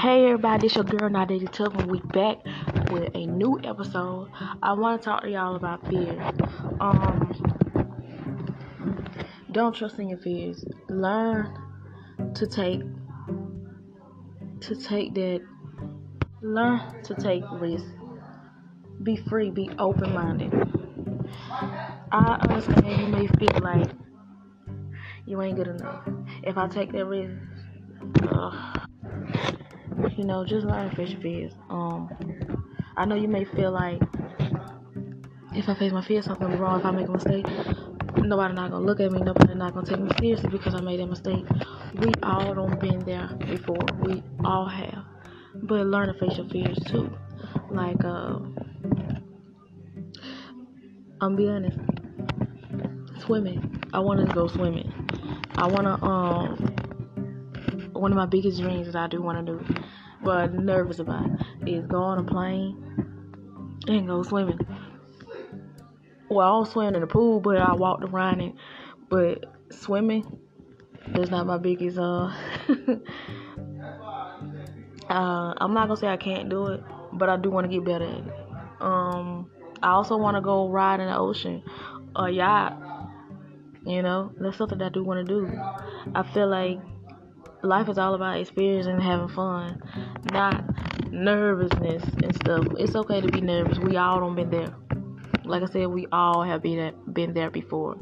Hey everybody, it's your girl Nadated Tubman. We back with a new episode. I want to talk to y'all about fear. Um, don't trust in your fears. Learn to take to take that. Learn to take risks. Be free. Be open minded. I understand you may feel like you ain't good enough. If I take that risk, uh, you know, just learn face your fears. Um, I know you may feel like if I face my fears, something wrong. If I make a mistake, nobody not gonna look at me. Nobody not gonna take me seriously because I made a mistake. We all don't been there before. We all have, but learn to face your fears too. Like, uh, I'm be honest. Swimming. I want to go swimming. I wanna um. One of my biggest dreams that I do want to do but nervous about is go on a plane and go swimming. Well, I don't swim in the pool, but I walked around it. But swimming is not my biggest. Uh, uh, I'm not gonna say I can't do it, but I do want to get better at it. Um, I also want to go ride in the ocean, a yacht. You know, that's something that I do want to do. I feel like life is all about experience and having fun, not nervousness and stuff. It's okay to be nervous. We all don't been there. Like I said, we all have been at, been there before.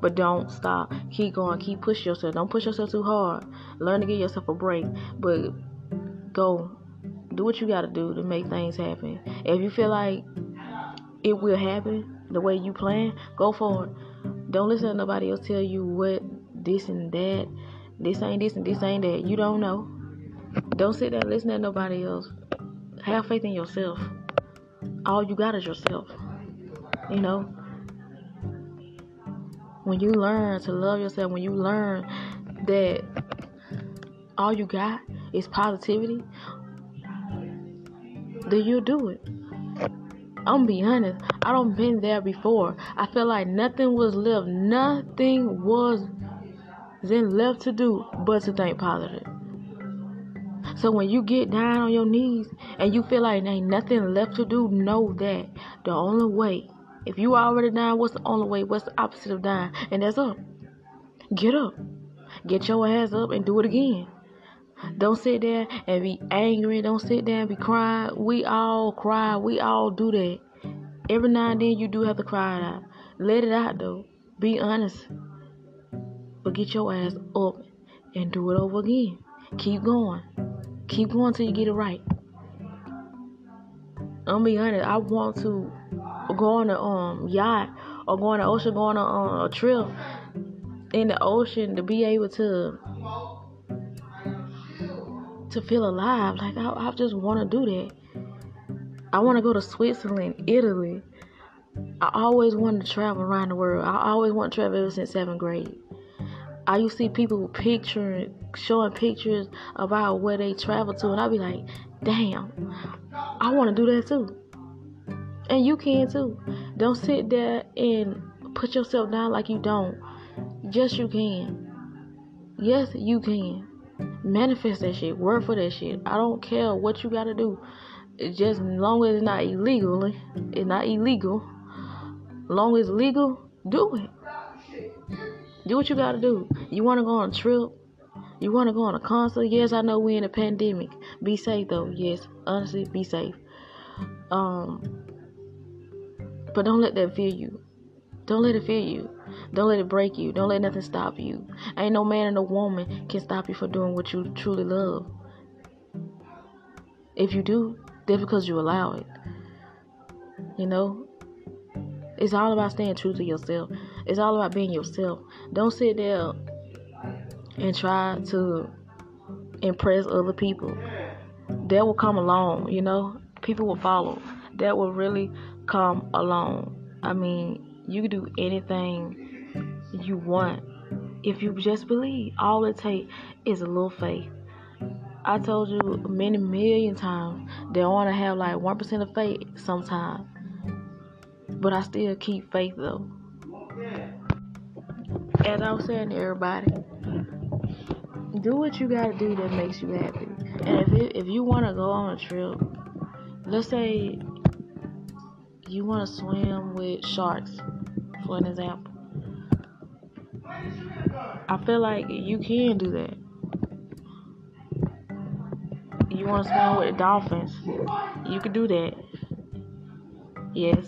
But don't stop. Keep going. Keep push yourself. Don't push yourself too hard. Learn to give yourself a break. But go. Do what you got to do to make things happen. If you feel like it will happen the way you plan, go for it. Don't listen to nobody else tell you what this and that this ain't this and this ain't that. You don't know. Don't sit there listening to nobody else. Have faith in yourself. All you got is yourself. You know? When you learn to love yourself, when you learn that all you got is positivity, then you'll do it. I'm be honest. I don't been there before. I feel like nothing was left. Nothing was then left to do but to think positive. So when you get down on your knees and you feel like there ain't nothing left to do, know that the only way, if you already down, what's the only way? What's the opposite of down? And that's up. Get up. Get your ass up and do it again. Don't sit there and be angry. Don't sit there and be crying. We all cry. We all do that. Every now and then you do have to cry it out. Let it out though. Be honest. But get your ass up and do it over again. Keep going. Keep going till you get it right. I'm be honest, I want to go on a um yacht or go on the ocean, go on a, uh, a trip in the ocean to be able to to feel alive. Like I, I just want to do that. I want to go to Switzerland, Italy. I always wanted to travel around the world. I always want to travel ever since seventh grade. I used to see people picturing, showing pictures about where they travel to, and I'd be like, damn, I want to do that too. And you can too. Don't sit there and put yourself down like you don't. Yes, you can. Yes, you can. Manifest that shit. Work for that shit. I don't care what you gotta do. just as long as it's not illegal. it's not illegal. Long as legal, do it. Do what you gotta do. You wanna go on a trip? You wanna go on a concert? Yes, I know we're in a pandemic. Be safe though. Yes, honestly, be safe. Um, but don't let that fear you. Don't let it fear you. Don't let it break you. Don't let nothing stop you. Ain't no man and no woman can stop you from doing what you truly love. If you do, that's because you allow it. You know, it's all about staying true to yourself. It's all about being yourself. Don't sit there and try to impress other people. That will come along, you know. People will follow. That will really come along. I mean, you can do anything you want if you just believe. All it takes is a little faith. I told you many million times that I want to have like 1% of faith sometimes. But I still keep faith though. As I was saying to everybody, do what you gotta do that makes you happy. And if it, if you want to go on a trip, let's say you want to swim with sharks, for an example. I feel like you can do that. You want to swim with dolphins, you can do that. Yes.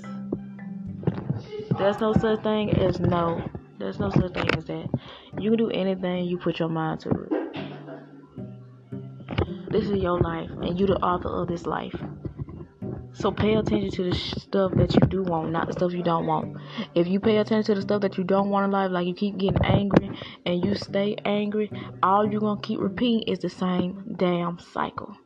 There's no such thing as no. There's no such thing as that. You can do anything you put your mind to it. This is your life, and you're the author of this life. So pay attention to the stuff that you do want, not the stuff you don't want. If you pay attention to the stuff that you don't want in life, like you keep getting angry and you stay angry, all you're gonna keep repeating is the same damn cycle.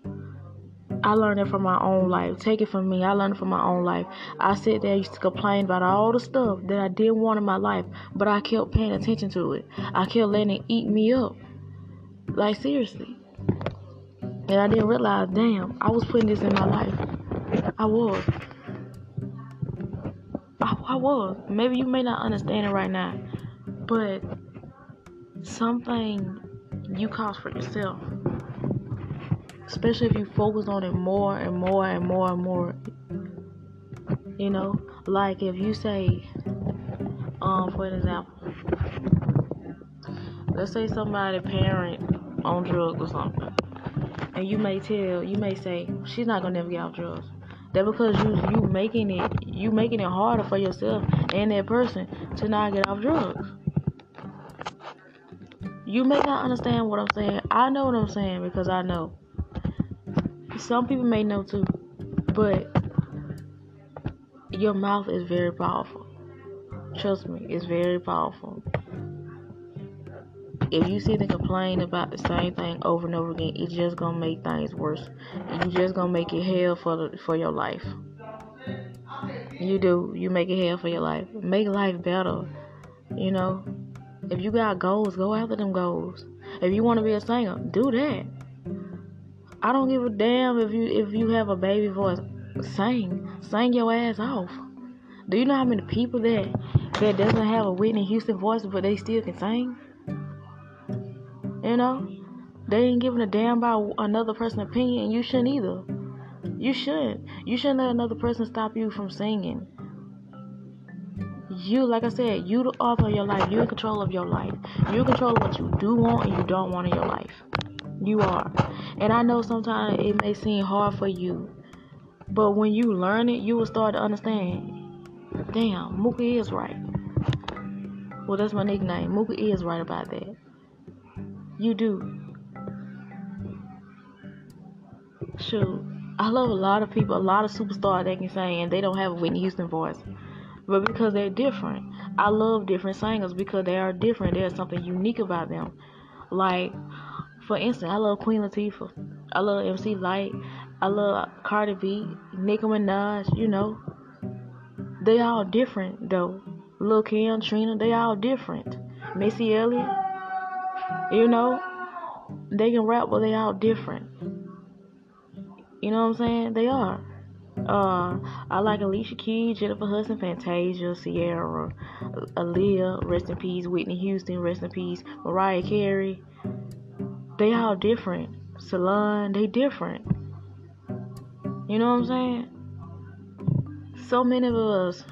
I learned it from my own life. Take it from me. I learned it from my own life. I sit there, used to complain about all the stuff that I didn't want in my life, but I kept paying attention to it. I kept letting it eat me up. Like, seriously. And I didn't realize, damn, I was putting this in my life. I was. I, I was. Maybe you may not understand it right now, but something you cause for yourself. Especially if you focus on it more and more and more and more. You know, like if you say, um, for example, let's say somebody parent on drugs or something, and you may tell, you may say, she's not gonna never get off drugs. That because you you making it you making it harder for yourself and that person to not get off drugs. You may not understand what I'm saying. I know what I'm saying because I know. Some people may know too. But your mouth is very powerful. Trust me, it's very powerful. If you sit and complain about the same thing over and over again, it's just gonna make things worse. You're just gonna make it hell for the, for your life. You do. You make it hell for your life. Make life better. You know. If you got goals, go after them goals. If you want to be a singer, do that. I don't give a damn if you if you have a baby voice. Sing, sing your ass off. Do you know how many people that that doesn't have a Whitney Houston voice but they still can sing? You know, they ain't giving a damn about another person's opinion, and you shouldn't either. You shouldn't. You shouldn't let another person stop you from singing. You, like I said, you the author of your life. You're in control of your life. You're in control of what you do want and you don't want in your life. You are. And I know sometimes it may seem hard for you, but when you learn it, you will start to understand. Damn, Mooka is right. Well, that's my nickname. Mooka is right about that. You do. Shoot. I love a lot of people, a lot of superstars that can sing and they don't have a Whitney Houston voice. But because they're different. I love different singers because they are different. There's something unique about them. Like, for instance, I love Queen Latifah. I love MC Lyte. I love Cardi B, Nicki Minaj, you know. They all different though. Lil Kim, Trina, they all different. Missy Elliott, you know, they can rap, but they all different. You know what I'm saying? They are. Uh, I like Alicia Keys, Jennifer Hudson, Fantasia, Ciara, Aaliyah, rest in peace, Whitney Houston, rest in peace, Mariah Carey. They all different. Solange, they different. You know what I'm saying? So many of us,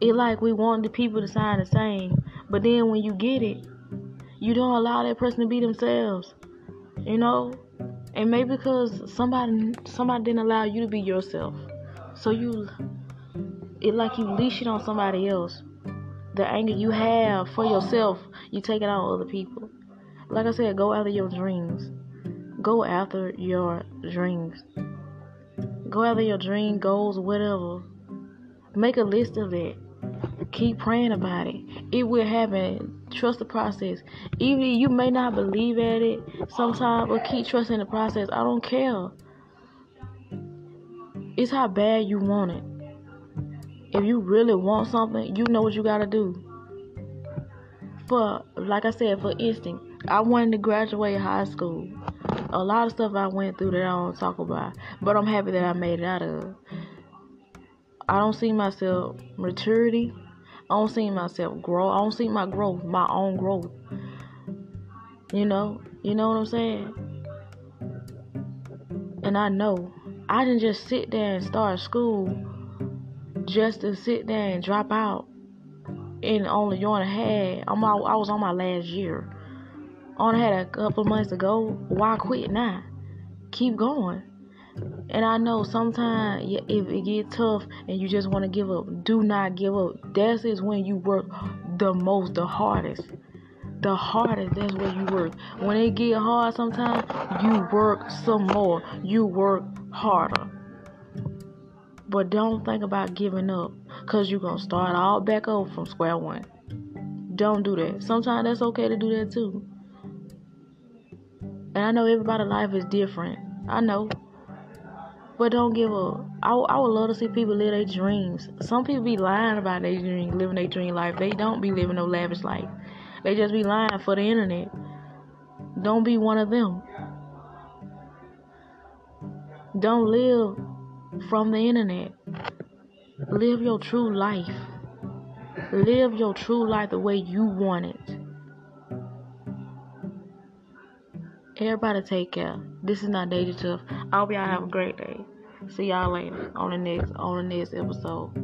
it like we want the people to sound the same, but then when you get it, you don't allow that person to be themselves. You know? And maybe because somebody somebody didn't allow you to be yourself. So you it like you leash it on somebody else. The anger you have for yourself, you take it on other people. Like I said, go after your dreams. Go after your dreams. Go after your dream goals, whatever. Make a list of it. Keep praying about it. It will happen. Trust the process. Even you may not believe at it sometimes, but keep trusting the process. I don't care. It's how bad you want it. If you really want something, you know what you gotta do. For like I said, for instance, I wanted to graduate high school. A lot of stuff I went through that I don't talk about, but I'm happy that I made it out of. I don't see myself maturity I don't see myself grow. I don't see my growth, my own growth. You know, you know what I'm saying? And I know I didn't just sit there and start school just to sit there and drop out in only year and a. I'm I was on my last year. Only had a couple months to go. Why quit now? Keep going. And I know sometimes if it get tough and you just want to give up, do not give up. That is when you work the most, the hardest. The hardest, that's where you work. When it get hard sometimes, you work some more. You work harder. But don't think about giving up because you're going to start all back over from square one. Don't do that. Sometimes that's okay to do that too. And I know everybody's life is different. I know. But don't give up. I, I would love to see people live their dreams. Some people be lying about their dream, living their dream life. They don't be living no lavish life. They just be lying for the internet. Don't be one of them. Don't live from the internet. Live your true life. Live your true life the way you want it. Everybody take care. This is not Daisy Tough. I hope y'all have a great day. See y'all later on the next on the next episode.